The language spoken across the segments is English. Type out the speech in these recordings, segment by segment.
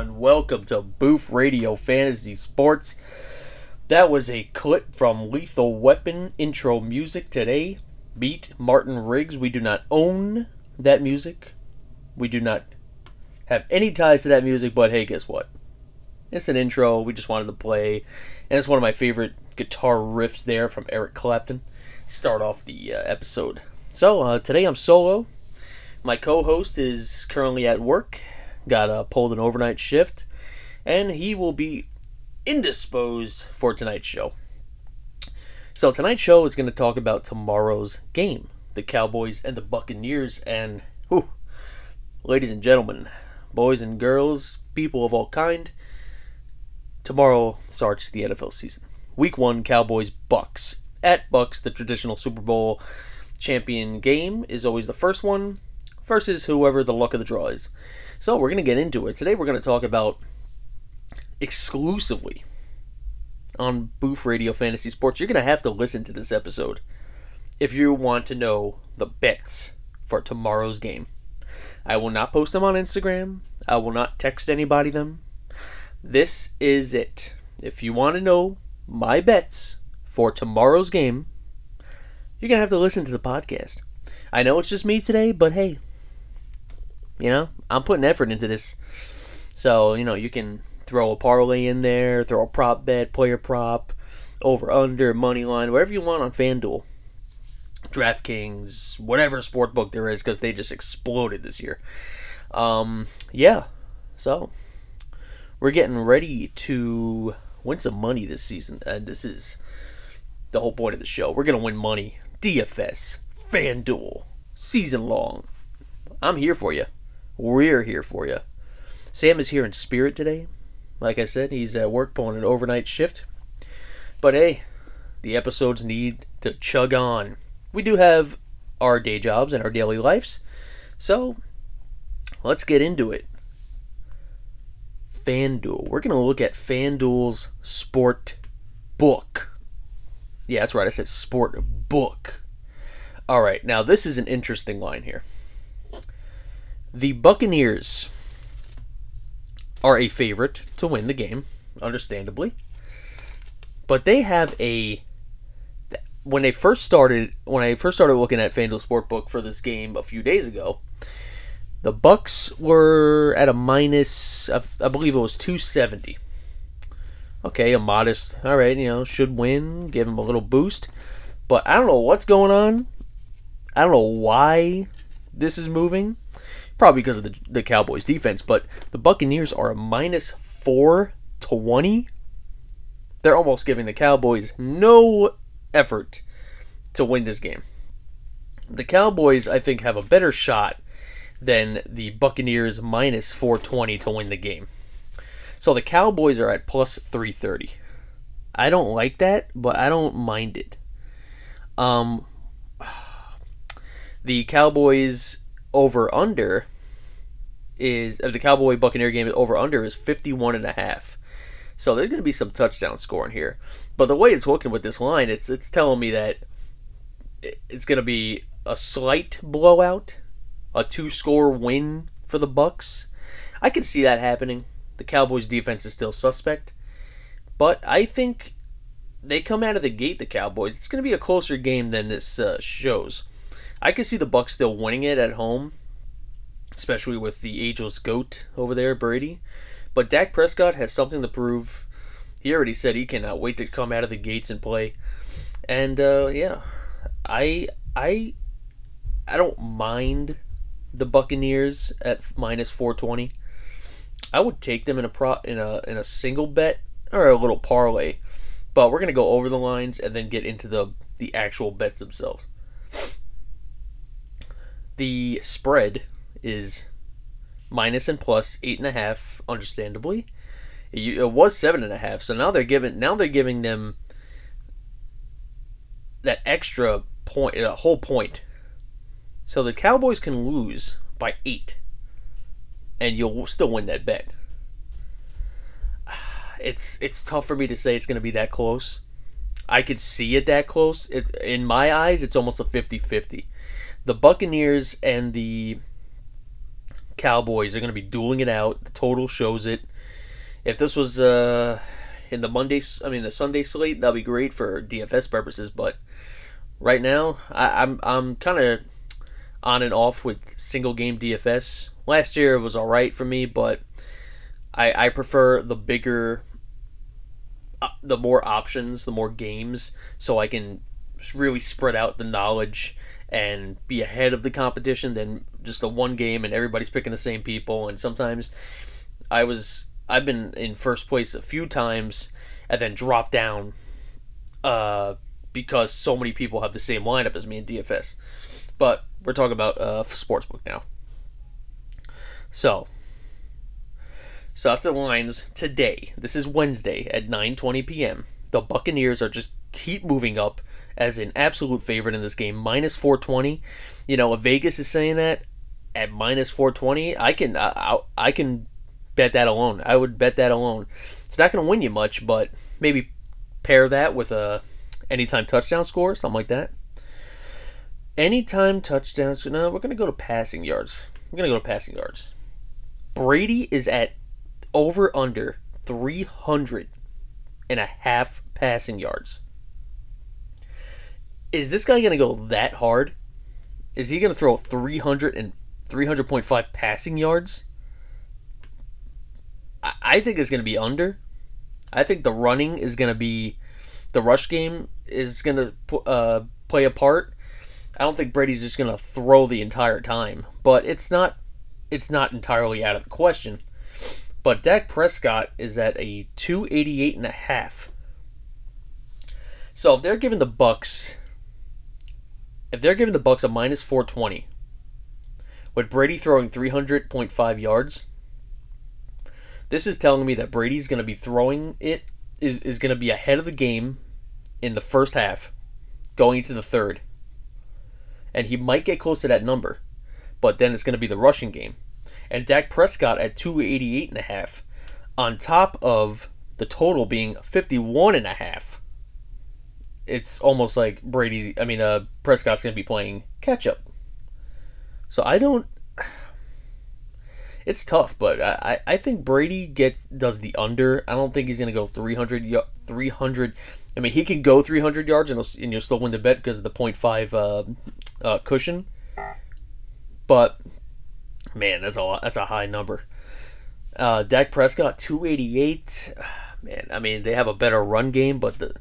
Everyone. Welcome to Booth Radio Fantasy Sports. That was a clip from Lethal Weapon intro music today. Beat Martin Riggs. We do not own that music. We do not have any ties to that music, but hey, guess what? It's an intro. We just wanted to play. And it's one of my favorite guitar riffs there from Eric Clapton. Start off the uh, episode. So, uh, today I'm solo. My co host is currently at work, got uh, pulled an overnight shift, and he will be indisposed for tonight's show. So, tonight's show is going to talk about tomorrow's game the Cowboys and the Buccaneers. And, whew, ladies and gentlemen, boys and girls, people of all kind, tomorrow starts the NFL season. Week one, Cowboys Bucs. At Bucs, the traditional Super Bowl champion game is always the first one versus whoever the luck of the draw is. So we're going to get into it. Today we're going to talk about exclusively on Booth Radio Fantasy Sports. You're going to have to listen to this episode if you want to know the bets for tomorrow's game. I will not post them on Instagram. I will not text anybody them. This is it. If you want to know my bets for tomorrow's game, you're going to have to listen to the podcast. I know it's just me today, but hey, you know, I'm putting effort into this. So, you know, you can throw a parlay in there, throw a prop bet, player prop, over, under, money line, whatever you want on FanDuel. DraftKings, whatever sport book there is, because they just exploded this year. Um, yeah, so we're getting ready to win some money this season, and this is the whole point of the show. We're gonna win money, DFS, FanDuel, season long. I'm here for you. We're here for you. Sam is here in spirit today. Like I said, he's at work pulling an overnight shift. But hey, the episodes need to chug on. We do have our day jobs and our daily lives. So let's get into it. FanDuel. We're going to look at FanDuel's sport book. Yeah, that's right. I said sport book. All right, now this is an interesting line here. The Buccaneers are a favorite to win the game, understandably. But they have a when they first started when I first started looking at FanDuel Sportbook for this game a few days ago, the Bucs were at a minus I believe it was 270. Okay, a modest, all right, you know, should win, give them a little boost. But I don't know what's going on. I don't know why this is moving probably because of the, the Cowboys defense, but the Buccaneers are a minus 420. They're almost giving the Cowboys no effort to win this game. The Cowboys, I think, have a better shot than the Buccaneers minus 420 to win the game. So the Cowboys are at plus 330. I don't like that, but I don't mind it. Um, the Cowboys over under is of the Cowboy Buccaneer game over under is 51 and a half. So there's going to be some touchdown scoring here. But the way it's looking with this line, it's it's telling me that it's going to be a slight blowout, a two-score win for the Bucs. I can see that happening. The Cowboys defense is still suspect, but I think they come out of the gate the Cowboys. It's going to be a closer game than this uh, shows. I can see the Bucs still winning it at home, especially with the Angels' goat over there, Brady. But Dak Prescott has something to prove. He already said he cannot wait to come out of the gates and play. And uh, yeah, I I I don't mind the Buccaneers at minus 420. I would take them in a pro in a in a single bet or a little parlay. But we're gonna go over the lines and then get into the the actual bets themselves. The spread is minus and plus eight and a half, understandably. It was seven and a half, so now they're giving now they're giving them that extra point, a whole point. So the Cowboys can lose by eight, and you'll still win that bet. It's it's tough for me to say it's going to be that close. I could see it that close. It, in my eyes, it's almost a 50 50 the Buccaneers and the Cowboys are going to be dueling it out. The total shows it. If this was uh, in the Monday, I mean the Sunday slate, that'd be great for DFS purposes. But right now, I, I'm I'm kind of on and off with single game DFS. Last year it was all right for me, but I I prefer the bigger, uh, the more options, the more games, so I can really spread out the knowledge and be ahead of the competition than just the one game and everybody's picking the same people. And sometimes I was I've been in first place a few times and then dropped down uh, because so many people have the same lineup as me in DFS. But we're talking about uh, sportsbook now. So, so that's the lines today. This is Wednesday at 9:20 p.m. The Buccaneers are just keep moving up as an absolute favorite in this game, minus 420. You know, if Vegas is saying that at minus 420, I can I, I can bet that alone. I would bet that alone. It's not going to win you much, but maybe pair that with a anytime touchdown score, something like that. Anytime touchdowns. No, we're going to go to passing yards. We're going to go to passing yards. Brady is at over under 300 and a half passing yards. Is this guy going to go that hard? Is he going to throw 300 and 300.5 passing yards? I think it's going to be under. I think the running is going to be the rush game is going to uh, play a part. I don't think Brady's just going to throw the entire time, but it's not it's not entirely out of the question. But Dak Prescott is at a 288 and a half. So if they're giving the Bucs if they're giving the Bucs a minus 420 with Brady throwing 300.5 yards, this is telling me that Brady's going to be throwing it is is going to be ahead of the game in the first half, going into the third. And he might get close to that number, but then it's going to be the rushing game. And Dak Prescott at 288 and a half on top of the total being 51 and a half. It's almost like Brady, I mean uh Prescott's going to be playing catch up. So I don't it's tough, but I, I think Brady gets does the under. I don't think he's going to go 300, 300. I mean, he can go 300 yards and, and you'll still win the bet because of the 0.5 uh, uh, cushion. But man, that's a that's a high number. Uh, Dak Prescott 288. Man, I mean they have a better run game, but the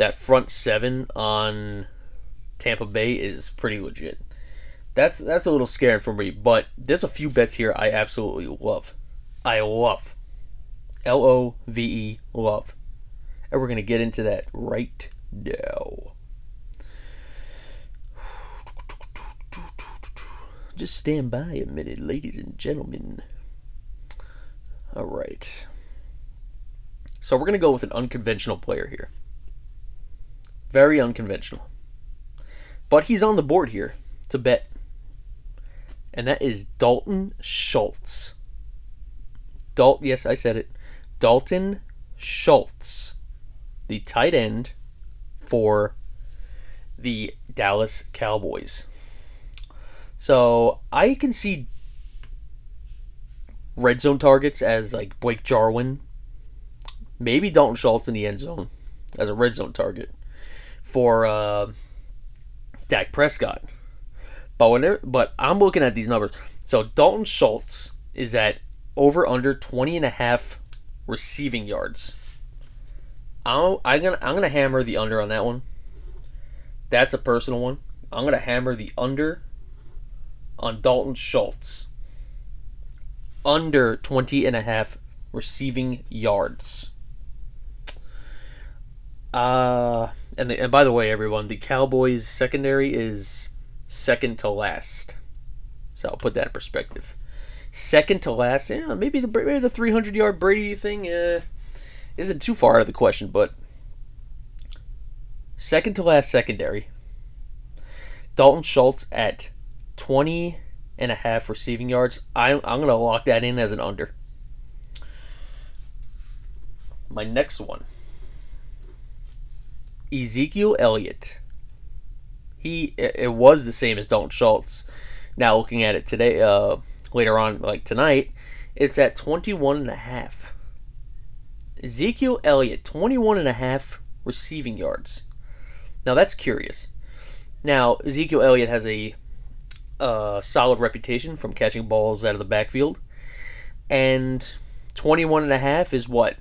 that front seven on Tampa Bay is pretty legit. That's that's a little scary for me, but there's a few bets here I absolutely love. I love. L O V E love. And we're gonna get into that right now. Just stand by a minute, ladies and gentlemen. All right. So we're going to go with an unconventional player here. Very unconventional. But he's on the board here to bet and that is Dalton Schultz. Dalton, yes, I said it. Dalton Schultz, the tight end for the Dallas Cowboys. So I can see red zone targets as like Blake Jarwin, maybe Dalton Schultz in the end zone as a red zone target for uh, Dak Prescott. But when but I'm looking at these numbers. So Dalton Schultz is at over under 20 and a half receiving yards. I'm, I'm gonna I'm gonna hammer the under on that one. That's a personal one. I'm gonna hammer the under on Dalton Schultz. Under 20 and a half receiving yards. Uh and the, and by the way everyone, the Cowboys secondary is second to last. So I'll put that in perspective. Second to last, yeah, maybe the maybe the 300 yard Brady thing uh, isn't too far out of the question, but second to last secondary. Dalton Schultz at 20 and a half receiving yards. I, I'm going to lock that in as an under. My next one Ezekiel Elliott he it was the same as Dalton Schultz. Now looking at it today, uh, later on, like tonight, it's at 21 and a half. Ezekiel Elliott, 21 and a half receiving yards. Now that's curious. Now, Ezekiel Elliott has a uh, solid reputation from catching balls out of the backfield. And 21 and a half is what?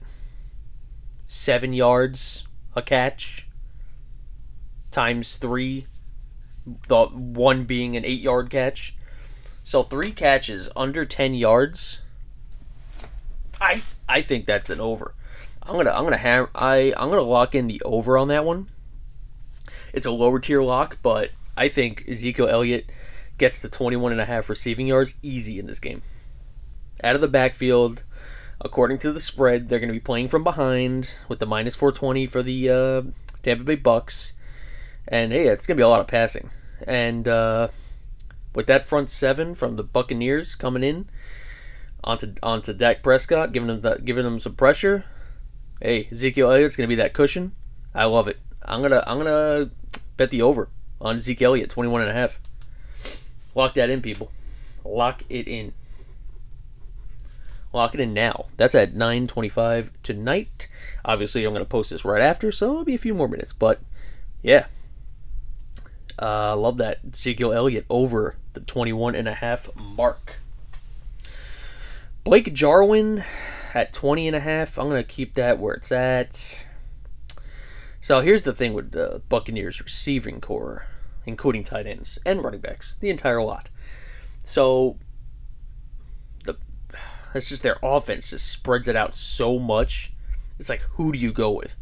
7 yards a catch times 3 the one being an 8 yard catch. So 3 catches under 10 yards. I I think that's an over. I'm to I'm to have I I'm to lock in the over on that one. It's a lower tier lock, but I think Ezekiel Elliott gets the 21 and a half receiving yards easy in this game. Out of the backfield, according to the spread, they're going to be playing from behind with the minus 420 for the uh, Tampa Bay Bucs. And hey, it's going to be a lot of passing. And uh, with that front seven from the Buccaneers coming in onto onto Dak Prescott, giving them the, giving them some pressure. Hey, Ezekiel Elliott's going to be that cushion. I love it. I'm gonna I'm gonna bet the over on Ezekiel Elliott 21 and a half. Lock that in, people. Lock it in. Lock it in now. That's at 9:25 tonight. Obviously, I'm going to post this right after, so it'll be a few more minutes. But yeah, uh, love that Ezekiel Elliott over the 21 and a half mark. Blake Jarwin at 20 and a half. I'm going to keep that where it's at. So here's the thing with the Buccaneers receiving corps, including tight ends and running backs, the entire lot. So the it's just their offense just spreads it out so much. It's like who do you go with?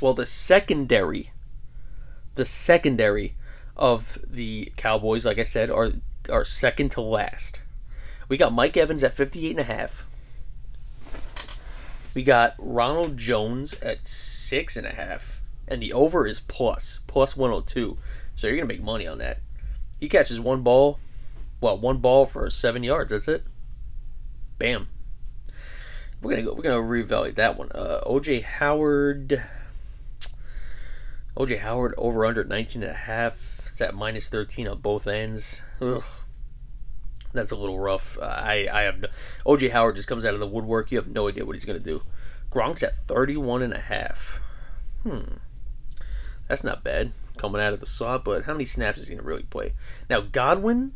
Well, the secondary, the secondary of the Cowboys, like I said, are are second to last. We got Mike Evans at 58 and a half. We got Ronald Jones at six and a half, and the over is plus plus 102. So you're gonna make money on that. He catches one ball, well, one ball for seven yards. That's it. Bam. We're gonna go. We're gonna reevaluate that one. Uh, OJ Howard. OJ Howard over under 19 and a half. It's at minus 13 on both ends. Ugh. That's a little rough. Uh, I, I have no, OJ Howard just comes out of the woodwork. You have no idea what he's going to do. Gronk's at 31 and a half. Hmm. That's not bad coming out of the slot, but how many snaps is he going to really play? Now, Godwin,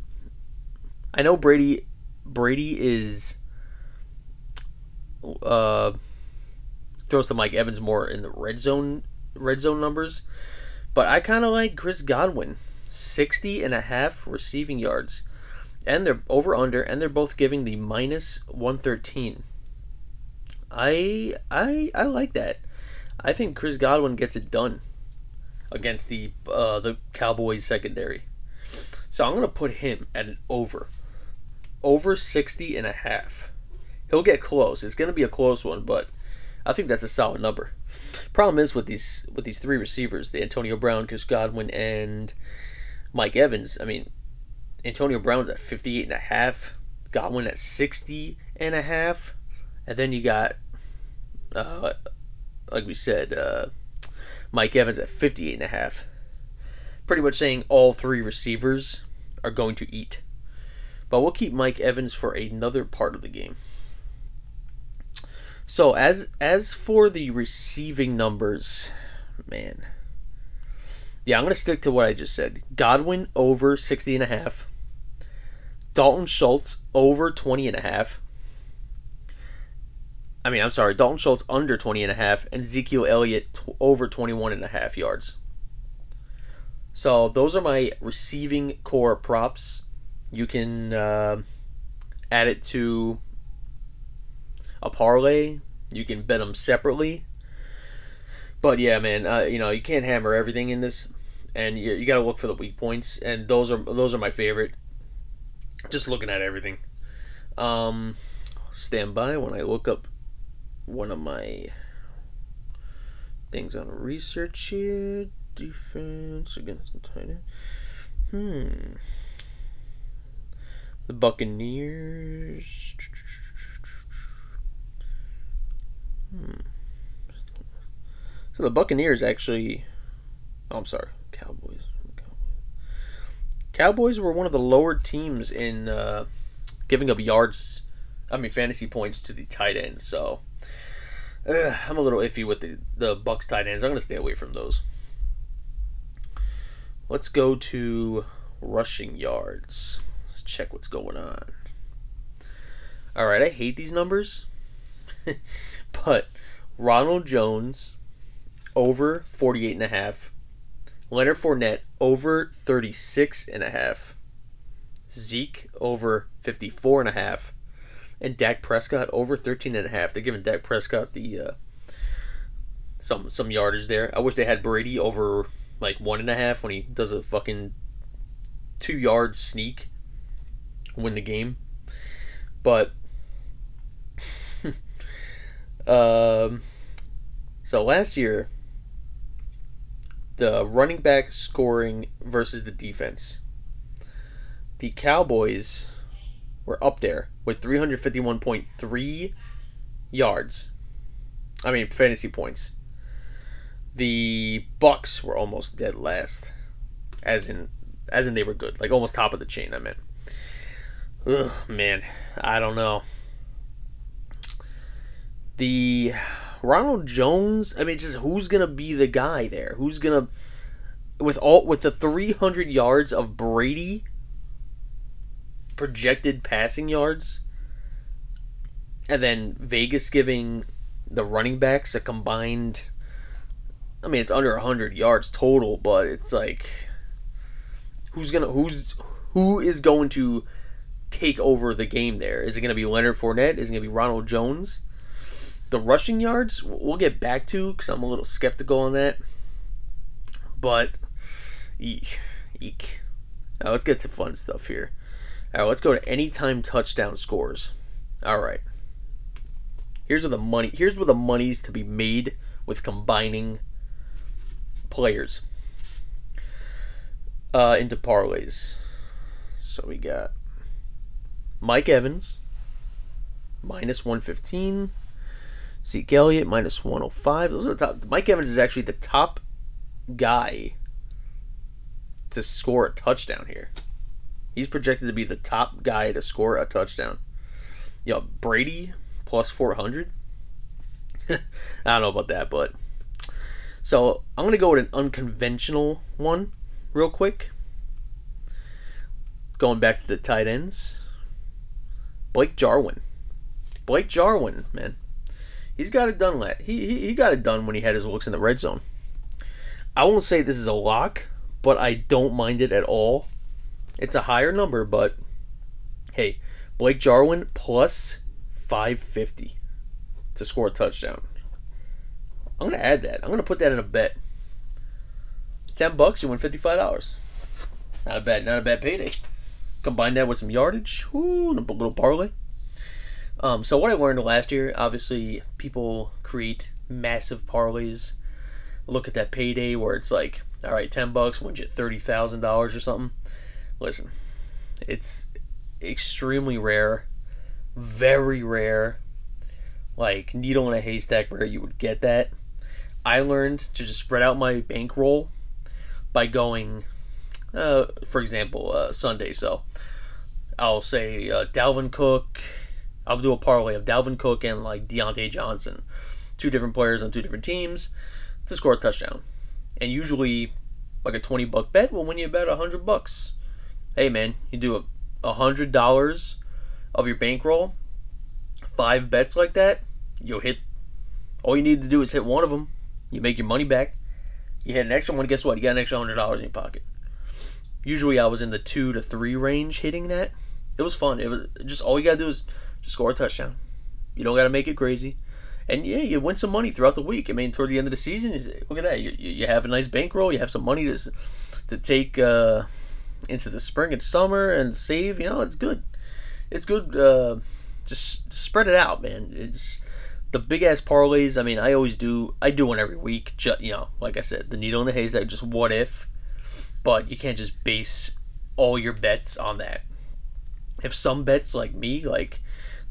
I know Brady Brady is uh throws to Mike Evans more in the red zone red zone numbers, but I kind of like Chris Godwin. 60 and a half receiving yards. And they're over under and they're both giving the minus 113 i i i like that. I think chris godwin gets it done against the uh, the cowboys secondary. So i'm going to put him at an over over 60 and a half. He'll get close. It's going to be a close one but i think that's a solid number problem is with these with these three receivers the antonio brown chris godwin and mike evans i mean Antonio Brown's at 58 and a half, Godwin at 60 and a half, and then you got uh, like we said, uh, Mike Evans at 58 and a half. Pretty much saying all three receivers are going to eat. But we'll keep Mike Evans for another part of the game. So as as for the receiving numbers, man. Yeah, I'm going to stick to what I just said. Godwin over 60 and a half. Dalton Schultz over 20 and a half. I mean, I'm sorry, Dalton Schultz under 20 and a half and Ezekiel Elliott t- over 21 and a half yards. So those are my receiving corps props. You can uh, add it to a parlay. You can bet them separately. But yeah, man, uh, you know you can't hammer everything in this, and you, you got to look for the weak points, and those are those are my favorite just looking at everything. Um, stand by when I look up one of my things on research here. Defense against the tight end. Hmm. The Buccaneers. Hmm. So the Buccaneers actually. Oh, I'm sorry. Cowboys. Cowboys were one of the lower teams in uh, giving up yards, I mean fantasy points to the tight end. So uh, I'm a little iffy with the the Bucs tight ends. I'm gonna stay away from those. Let's go to rushing yards. Let's check what's going on. All right, I hate these numbers, but Ronald Jones over 48 and a half. Leonard Fournette over 36 and a half. Zeke over 54 and a half. And Dak Prescott over 13 and a half. They're giving Dak Prescott the uh, some some yardage there. I wish they had Brady over like one and a half when he does a fucking two yard sneak win the game. But um so last year the running back scoring versus the defense. The Cowboys were up there with 351.3 yards. I mean fantasy points. The Bucs were almost dead last, as in as in they were good, like almost top of the chain. I meant. Ugh, man, I don't know. The Ronald Jones. I mean, it's just who's gonna be the guy there? Who's gonna with all with the 300 yards of Brady projected passing yards, and then Vegas giving the running backs a combined I mean, it's under 100 yards total, but it's like who's to who's who is going to take over the game there? Is it to be Leonard Fournette? Is it to be Ronald Jones? The rushing yards, we'll get back to cuz I'm a little skeptical on that. But eek, eek. Now let's get to fun stuff here. All right, let's go to anytime touchdown scores. All right. Here's where the money here's where the money's to be made with combining players uh, into parlays. So we got Mike Evans minus 115, Zeke Elliott minus 105. Those are the top. Mike Evans is actually the top guy to score a touchdown here. He's projected to be the top guy to score a touchdown. Yo, Brady plus 400. I don't know about that, but so I'm to go with an unconventional one real quick. Going back to the tight ends. Blake Jarwin. Blake Jarwin, man. He's got it done. He, he, he got it done when he had his looks in the red zone. I won't say this is a lock, but I don't mind it at all. It's a higher number, but hey, Blake Jarwin plus 550 to score a touchdown. I'm gonna add that. I'm gonna put that in a bet. Ten bucks, you win fifty five dollars. Not a bad, not a bad payday. Combine that with some yardage, whoo, a little parlay. Um, so what I learned last year, obviously, people create massive parlays. Look at that payday where it's like, all right, ten bucks wins you thirty thousand dollars or something. Listen, it's extremely rare, very rare, like needle in a haystack where you would get that. I learned to just spread out my bankroll by going, uh, for example, uh, Sunday. So I'll say uh, Dalvin Cook. I'll do a parlay of Dalvin Cook and like Diontae Johnson, two different players on two different teams to score a touchdown. And usually, like a twenty buck bet will win you about hundred bucks. Hey man, you do a hundred dollars of your bankroll, five bets like that, you'll hit. All you need to do is hit one of them you make your money back. You hit an extra one. Guess what? You got an extra hundred dollars in your pocket. Usually, I was in the two to three range hitting that. It was fun. It was just all you gotta do is just score a touchdown. You don't gotta make it crazy, and yeah, you win some money throughout the week. I mean, toward the end of the season, look at that. You, you have a nice bankroll. You have some money to to take uh, into the spring and summer and save. You know, it's good. It's good. Uh, just spread it out, man. It's the big ass parlays. I mean, I always do. I do one every week. Just, you know, like I said, the needle in the haystack. Just what if? But you can't just base all your bets on that. If some bets like me, like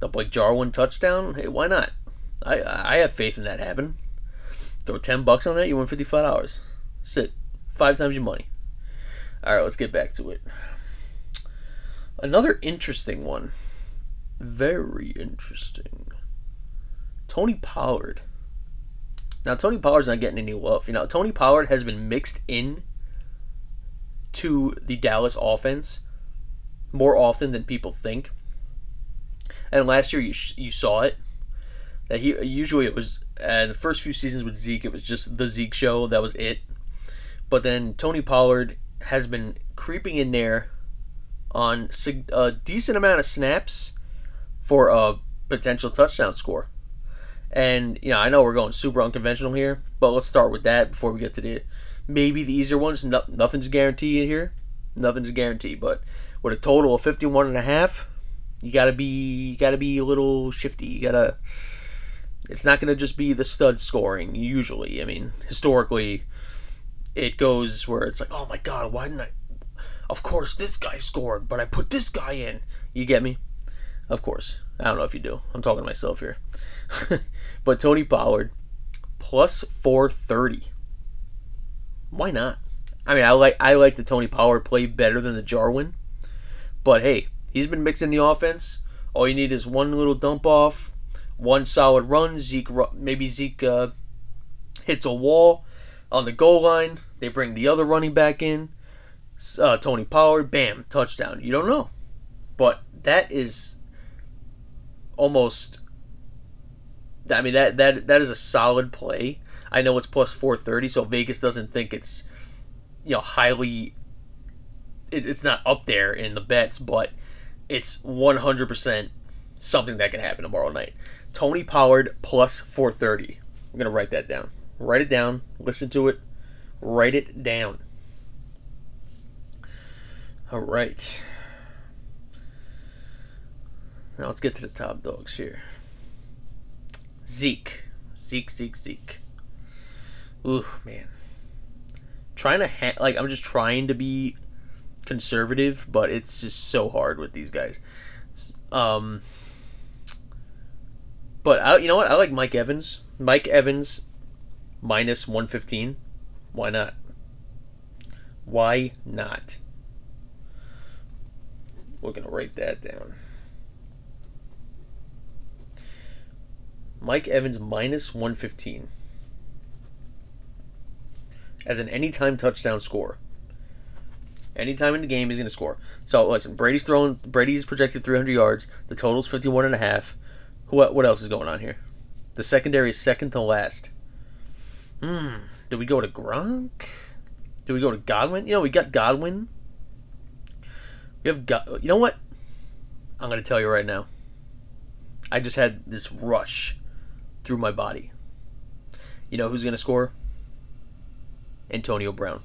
the Blake Jarwin touchdown, hey, why not? I I have faith in that happen. Throw ten bucks on that, you win fifty five dollars. Sit five times your money. All right, let's get back to it. Another interesting one. Very interesting. Tony Pollard. Now Tony Pollard's not getting any love. You know, Tony Pollard has been mixed in to the Dallas offense more often than people think. And last year you you saw it that he usually it was and the first few seasons with Zeke it was just the Zeke show that was it. But then Tony Pollard has been creeping in there on a decent amount of snaps for a potential touchdown score. And you know, I know we're going super unconventional here, but let's start with that before we get to the maybe the easier ones. No, nothing's guaranteed here. Nothing's guaranteed, but with a total of 51 and a half, you got to be you got to be a little shifty. You got to it's not to just be the stud scoring usually. I mean, historically it goes where it's like, "Oh my god, why didn't I Of course this guy scored, but I put this guy in." You get me? Of course. I don't know if you do. I'm talking to myself here. but Tony Pollard plus 430. Why not? I mean, I like I like the Tony Pollard play better than the Jarwin. But hey, he's been mixing the offense. All you need is one little dump off, one solid run. Zeke, maybe Zeke uh, hits a wall on the goal line. They bring the other running back in. Uh, Tony Pollard, bam, touchdown. You don't know. But that is almost. I mean that that that is a solid play. I know it's plus four thirty, so Vegas doesn't think it's you know highly. It, it's not up there in the bets, but it's one hundred percent something that can happen tomorrow night. Tony Pollard plus four thirty. I'm gonna write that down. Write it down. Listen to it. Write it down. All right. Now let's get to the top dogs here. Zeke. Zeke, Zeke, Zeke. Ooh, man. Trying to, ha- like, I'm just trying to be conservative, but it's just so hard with these guys. Um, but I, you know what? I like Mike Evans. Mike Evans minus 115. Why not? Why not? We're going to write that down. Mike Evans minus 115 as an anytime touchdown score. Anytime in the game, he's going to score. So listen, Brady's throwing. Brady's projected 300 yards. The total's 51 and a half. What what else is going on here? The secondary is second to last. Hmm. Do we go to Gronk? Do we go to Godwin? You know, we got Godwin. We have got. You know what? I'm going to tell you right now. I just had this rush through my body. You know who's going to score? Antonio Brown.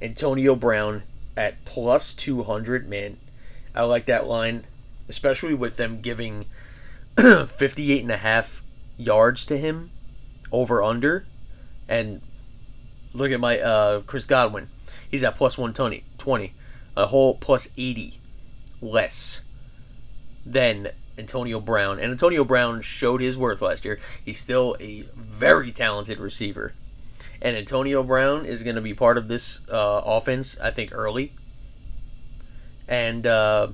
Antonio Brown at plus 200, man. I like that line, especially with them giving 58 and a half yards to him over under. And look at my uh, Chris Godwin. He's at plus 120, 20, a whole plus 80 less than Antonio Brown. And Antonio Brown showed his worth last year. He's still a very talented receiver. And Antonio Brown is going to be part of this uh, offense, I think, early. And uh,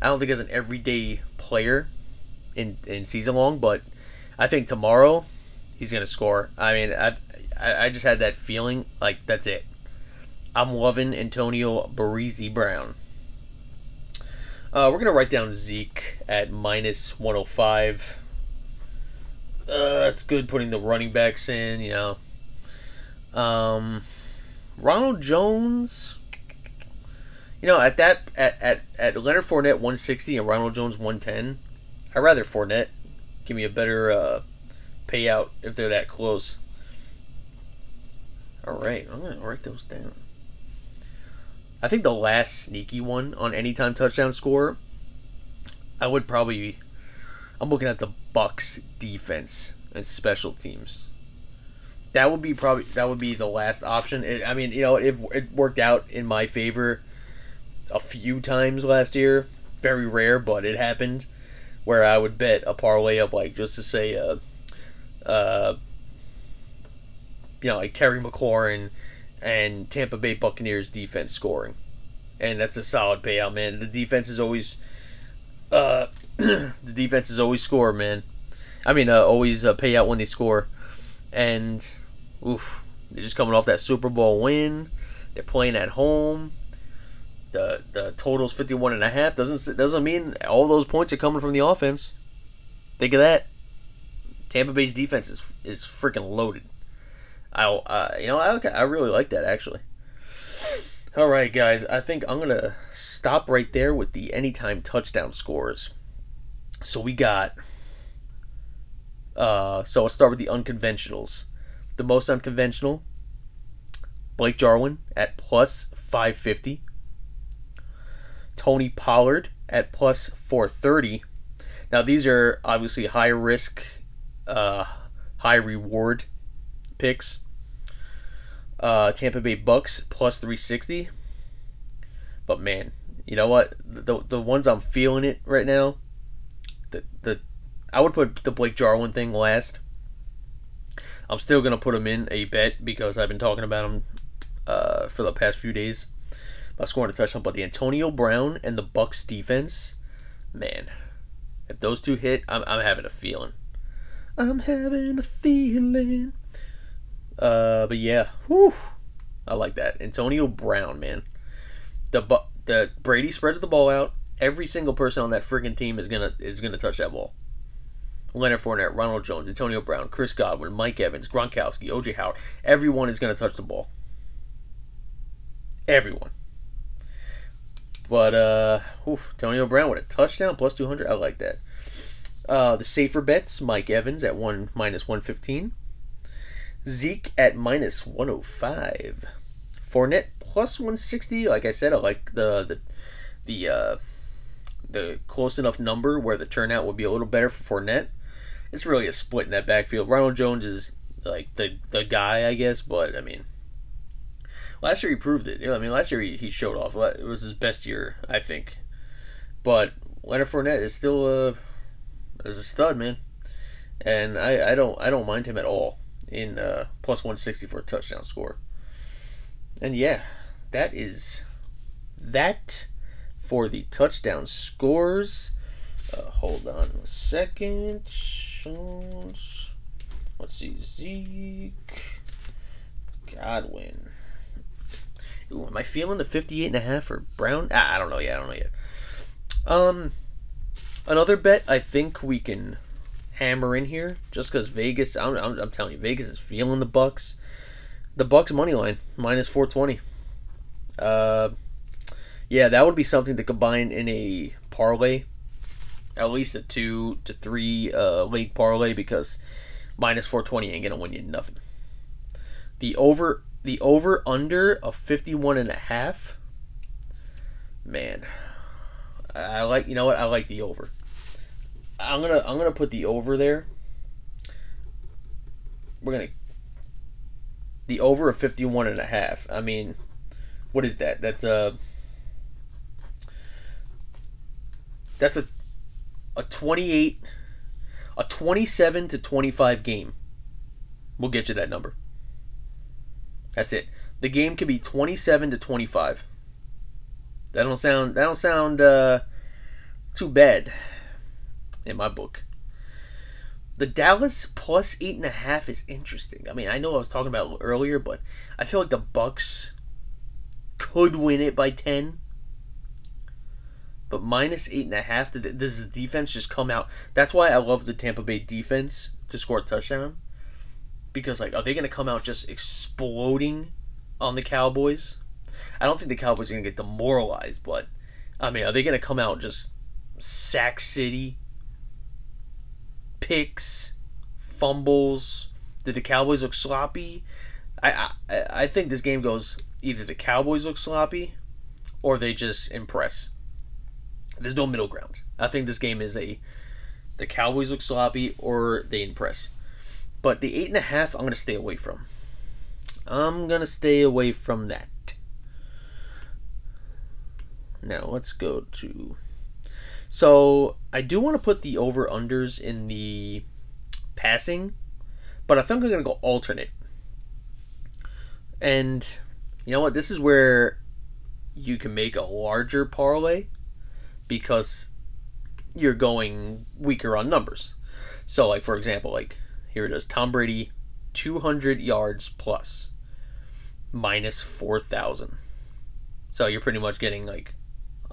I don't think as an everyday player in, in season long, but I think tomorrow he's going to score. I mean, I've, I, I just had that feeling like that's it. I'm loving Antonio Barisi Brown. Uh, we're going to write down Zeke at minus 105. Uh, it's good putting the running backs in, you know. Um, Ronald Jones, you know, at that at, at, at Leonard Fournette 160 and Ronald Jones 110, I'd rather Fournette give me a better uh, payout if they're that close. All right, I'm gonna write those down. I think the last sneaky one on anytime touchdown score, I would probably. I'm looking at the Bucs defense and special teams. That would be probably that would be the last option. It, I mean, you know, it, it worked out in my favor a few times last year. Very rare, but it happened where I would bet a parlay of like just to say, uh, uh, you know, like Terry McLaurin and Tampa Bay Buccaneers defense scoring. and that's a solid payout, man. The defense is always, uh, the defense is always score, man. I mean, uh, always uh, pay out when they score, and oof, they're just coming off that Super Bowl win. They're playing at home. The the total's 51 and a half. Doesn't doesn't mean all those points are coming from the offense. Think of that. Tampa Bay's defense is is freaking loaded. I uh, you know I I really like that actually. All right, guys. I think I'm gonna stop right there with the anytime touchdown scores. So we got. Uh, so I'll start with the unconventionals. The most unconventional. Blake Jarwin at plus 550. Tony Pollard at plus 430. Now these are obviously high risk, uh, high reward picks. Uh, Tampa Bay Bucs plus 360. But man, you know what? The the ones I'm feeling it right now. The the I would put the Blake Jarwin thing last. I'm still gonna put him in a bet because I've been talking about him uh, for the past few days about scoring a touchdown. But the Antonio Brown and the Bucs defense, man, if those two hit, I'm, I'm having a feeling. I'm having a feeling. Uh, but yeah, whew, I like that. Antonio Brown, man. The the Brady spreads the ball out. Every single person on that freaking team is gonna is gonna touch that ball. Leonard Fournette, Ronald Jones, Antonio Brown, Chris Godwin, Mike Evans, Gronkowski, OJ Howard. Everyone is gonna touch the ball. Everyone. But uh, oof, Antonio Brown with a touchdown plus two hundred. I like that. Uh, the safer bets: Mike Evans at one minus one fifteen. Zeke at minus 105. Fournette plus 160. Like I said, I like the the the uh, the close enough number where the turnout would be a little better for Fournette. It's really a split in that backfield. Ronald Jones is like the the guy, I guess, but I mean, last year he proved it. You know, I mean, last year he, he showed off. It was his best year, I think. But Leonard Fournette is still a is a stud, man, and I, I don't I don't mind him at all in uh, plus 160 for a touchdown score. And yeah, that is that for the touchdown scores. Uh, hold on a second. Let's see. Zeke. Godwin. Ooh, am I feeling the 58 and a half for Brown? Ah, I don't know yet. I don't know yet. Um, another bet I think we can hammer in here just because Vegas. I'm, I'm, I'm, telling you, Vegas is feeling the Bucs. The Bucs money line minus four twenty. Uh, yeah, that would be something to combine in a parlay, at least a two to three uh, leg parlay because minus four twenty ain't gonna win you nothing. The over the over under of 51 and a half man i like you know what i like the over I'm gonna I'm gonna put the over there. We're gonna the over of 51 and a half. I mean, what is that? That's a that's a a 28 a 27 to 25 game. We'll get you that number. That's it. The game could be 27 to 25. That don't sound that don't sound uh, too bad in my book. The Dallas plus eight and a half is interesting. I mean, I know I was talking about earlier, but I feel like the Bucs could win it by ten. But minus eight and a half, does the defense just come out? That's why I love the Tampa Bay defense to score a touchdown. Because like, are they going to come out just exploding on the Cowboys? I don't think the Cowboys are going to get demoralized, but I mean, are they going to come out just sack city picks, fumbles. Did the Cowboys look sloppy? I, I I think this game goes either the Cowboys look sloppy or they just impress. There's no middle ground. I think this game is a the Cowboys look sloppy or they impress. But the eight and a half, I'm gonna stay away from. I'm gonna stay away from that. Now let's go to so I do want to put the over unders in the passing, but I think I'm gonna go alternate. And you know what? This is where you can make a larger parlay because you're going weaker on numbers. So, like for example, like here it is: Tom Brady, 200 yards plus, minus 4,000. So you're pretty much getting like,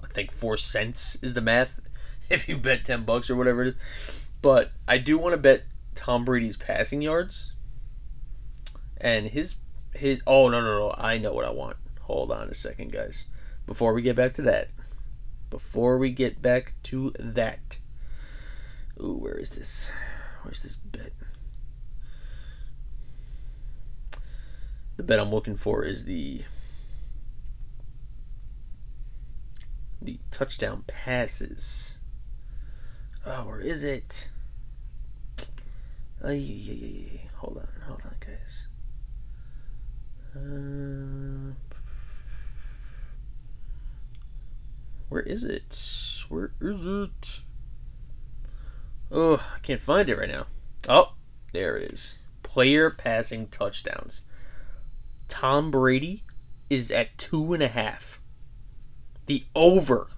I think four cents is the math if you bet 10 bucks or whatever it is. But I do want to bet Tom Brady's passing yards and his his. Oh no no no! I know what I want. Hold on a second, guys. Before we get back to that, before we get back to that. Ooh, where is this? Where's this bet? The bet I'm looking for is the the touchdown passes. Oh, where is it? Ay, hold on, hold on, guys. Uh, where is it? Where is it? Oh, I can't find it right now. Oh, there it is. Player passing touchdowns. Tom Brady is at two and a half. The over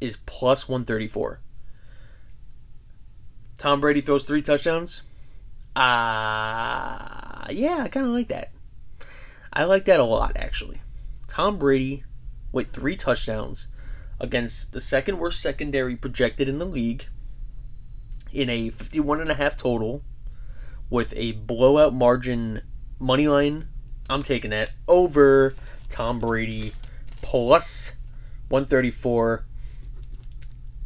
is plus 134. Tom Brady throws three touchdowns. Ah, uh, yeah, I kind of like that. I like that a lot, actually. Tom Brady with three touchdowns against the second worst secondary projected in the league in a 51.5 total with a blowout margin money line. I'm taking that over Tom Brady plus 134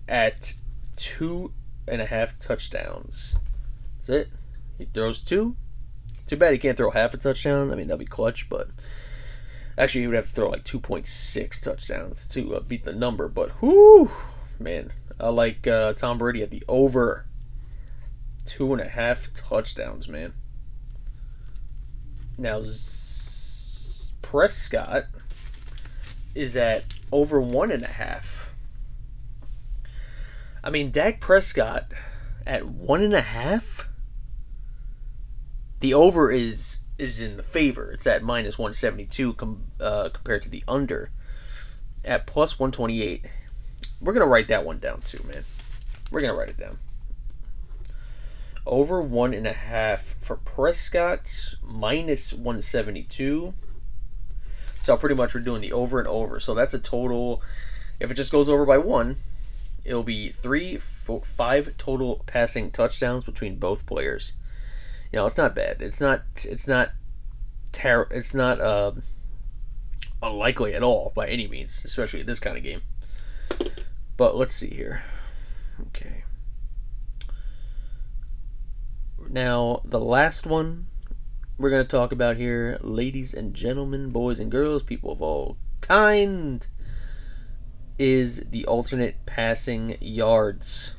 at two and a half touchdowns. That's it. He throws two. Too bad he can't throw half a touchdown. I mean, that'd be clutch, but actually, he would have to throw like 2.6 touchdowns to uh, beat the number. But whoo, man, I like uh, Tom Brady at the over two and a half touchdowns, man. Now, Z- Prescott is at over one and a half. I mean, Dak Prescott at one and a half. The over is is in the favor. It's at minus one seventy two com- uh, compared to the under at plus one twenty eight. We're gonna write that one down too, man. We're gonna write it down. Over one and a half for Prescott, minus 172. So pretty much we're doing the over and over. So that's a total. If it just goes over by one, it'll be three, four, five total passing touchdowns between both players. You know, it's not bad. It's not. It's not. Ter- it's not uh, unlikely at all by any means, especially this kind of game. But let's see here. Okay. Now, the last one we're going to talk about here, ladies and gentlemen, boys and girls, people of all kind, is the alternate passing yards.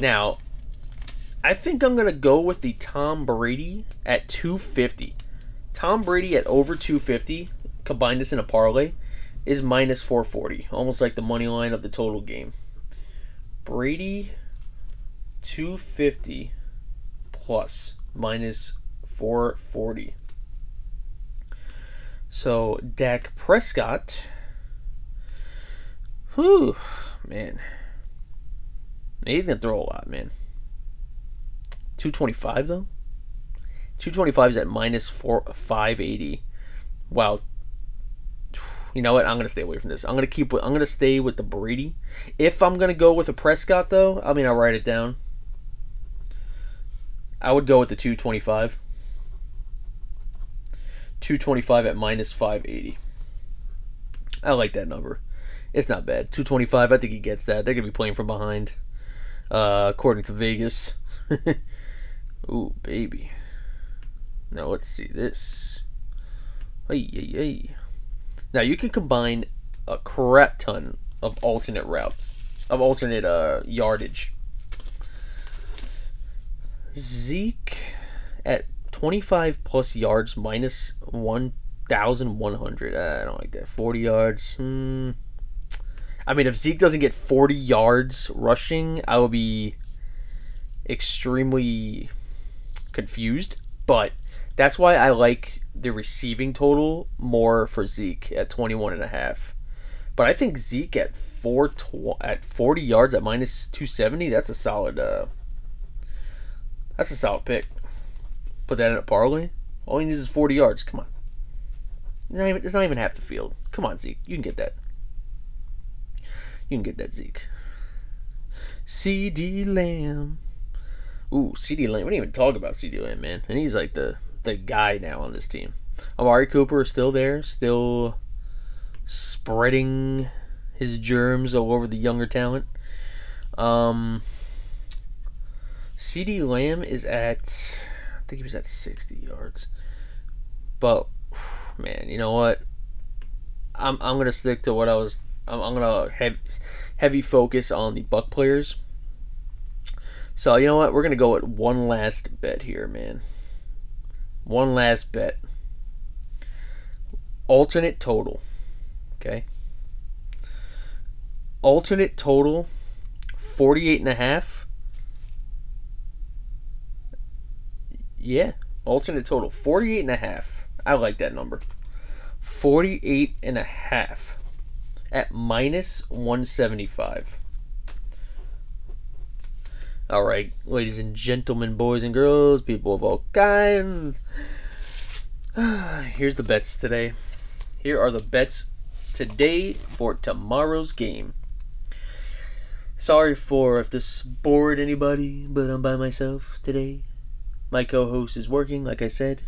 Now, I think I'm to go with the Tom Brady at 250. Tom Brady at over 250, combine this in a parlay, is minus 440, almost like the money line of the total game. Brady 250 plus minus 440. So Dak Prescott. Whew, man. He's gonna throw a lot, man. 225 though. 225 is at minus four 580. Wow. You know what? I'm gonna stay away from this. I'm gonna keep. I'm gonna stay with the Brady. If I'm gonna go with a Prescott though, I mean I'll write it down. I would go with the 225. 225 at minus 580. I like that number. It's not bad. 225, I think he gets that. They're going to be playing from behind, uh, according to Vegas. Ooh, baby. Now let's see this. Hey, hey, hey. Now you can combine a crap ton of alternate routes, of alternate uh, yardage. Zeke at 25 plus yards minus 1,100. I don't like that. 40 yards. Hmm. I mean, if Zeke doesn't get 40 yards rushing, I will be extremely confused. But that's why I like the receiving total more for Zeke at 21 and a half. But I think Zeke at four tw- at 40 yards at minus 270, that's a solid uh that's a solid pick. Put that in a parlay. All he needs is 40 yards. Come on. It's not even, it's not even half the field. Come on, Zeke. You can get that. You can get that, Zeke. CeeDee Lamb. Ooh, CeeDee Lamb. We didn't even talk about CeeDee Lamb, man. And he's like the, the guy now on this team. Amari Cooper is still there, still spreading his germs all over the younger talent. Um, CeeDee Lamb is at, I think he was at 60 yards. But, man, you know what? I'm, I'm to stick to what I was, I'm, I'm to have heavy focus on the Buc players. So, you know what? We're to go at one last bet here, man. One last bet. Alternate total. Okay. Alternate total 48 and a half. Yeah, alternate total 48 and a half. I like that number. 48 and a half at minus 175. All right, ladies and gentlemen, boys and girls, people of all kinds. Here's the bets today. Here are the bets today for tomorrow's game. Sorry for if this bored anybody, but I'm by myself today. My co host is working, like I said.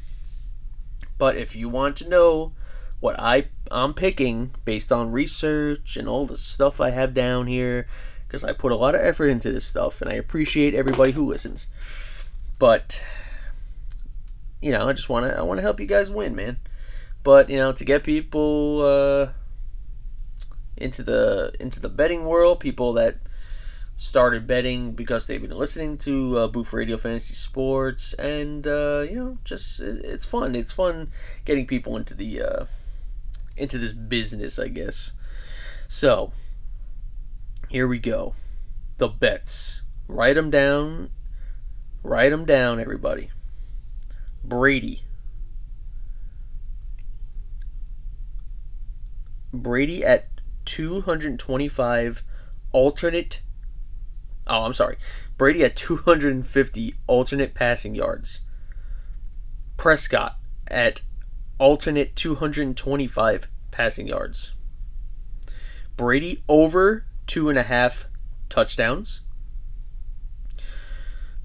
But if you want to know what I, I'm picking based on research and all the stuff I have down here, because I put a lot of effort into this stuff and I appreciate everybody who listens. But you know, I just want to I want to help you guys win, man. But, you know, to get people uh into the into the betting world, people that started betting because they've been listening to uh, Booth Radio Fantasy Sports, and uh, you know, just it's fun. It's fun getting people into the uh, into this business, I guess. So here we go. The bets. Write them down. Write them down, everybody. Brady. Brady at 225 alternate. Oh, I'm sorry. Brady at 250 alternate passing yards. Prescott at alternate 225 passing yards. Brady over two and a half touchdowns.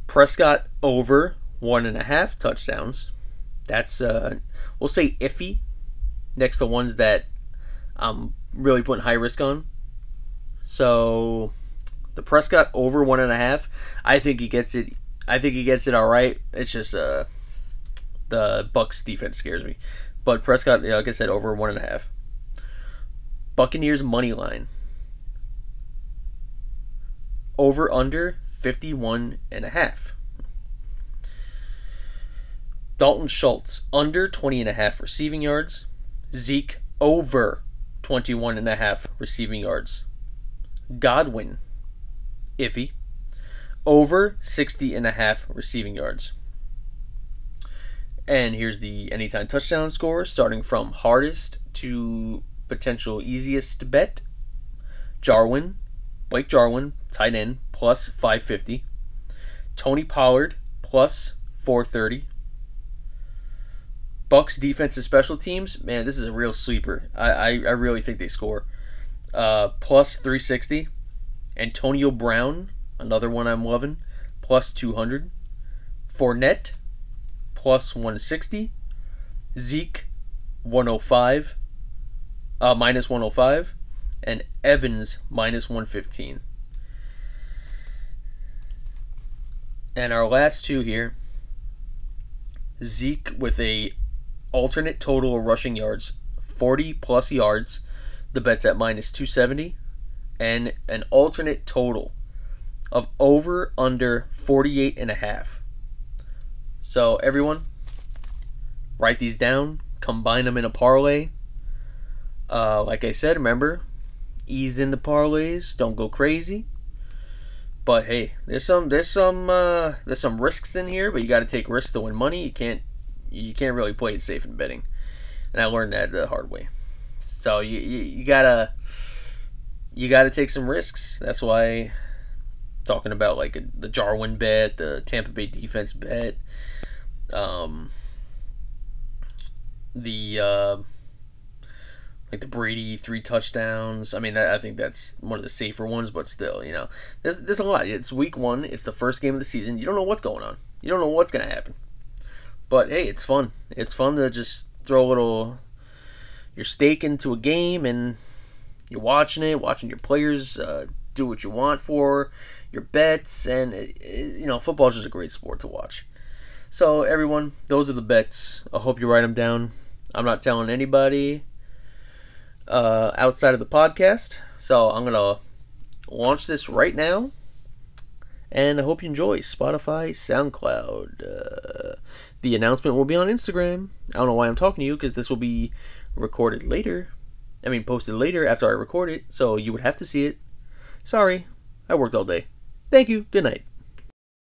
Prescott over one and a half touchdowns. That's uh, we'll say iffy next to ones that I'm really putting high risk on. So the Prescott over one and a half. I think he gets it. I think he gets it all right. It's just uh, the Bucs defense scares me. But Prescott, like I said, over one and a half. Buccaneers money line. Over under 51 and a half. Dalton Schultz under 20 and a half receiving yards. Zeke over 21 and a half receiving yards. Godwin iffy over 60 and a half receiving yards. And here's the anytime touchdown score starting from hardest to potential easiest bet. Jarwin, Blake Jarwin, tight end, plus 550. Tony Pollard, plus 430. Bucs defense and special teams, man, this is a real sleeper. I, I, I really think they score. Uh, plus 360. Antonio Brown, another one I'm loving, plus 200. Fournette, plus 160. Zeke, 105, uh, minus 105. And Evans, minus 115. And our last two here Zeke with a alternate total of rushing yards 40 plus yards. The bet's at minus 270 and an alternate total of over under 48 and a half. So everyone write these down, combine them in a parlay. Uh, like I said, remember, ease in the parlays, don't go crazy. But hey, there's some there's some uh, there's some risks in here, but you got to take risks to win money. You can't you can't really play it safe in betting, and I learned that the hard way. So you, you, you gotta you gotta take some risks. That's why talking about like a, the Jarwin bet, the Tampa Bay defense bet, um, the uh, like the Brady three touchdowns. I mean, I think that's one of the safer ones, but still, you know, there's there's a lot. It's week one. It's the first game of the season. You don't know what's going on. You don't know what's gonna happen. But hey, it's fun. It's fun to just throw a little your stake into a game and you're watching it, watching your players uh, do what you want for your bets, and it, it, you know, football is just a great sport to watch. So everyone, those are the bets. I hope you write them down. I'm not telling anybody uh, outside of the podcast, so I'm gonna launch this right now. And I hope you enjoy Spotify, SoundCloud. Uh, the announcement will be on Instagram. I don't know why I'm talking to you because this will be recorded later. I mean, posted later after I record it, so you would have to see it. Sorry, I worked all day. Thank you. Good night.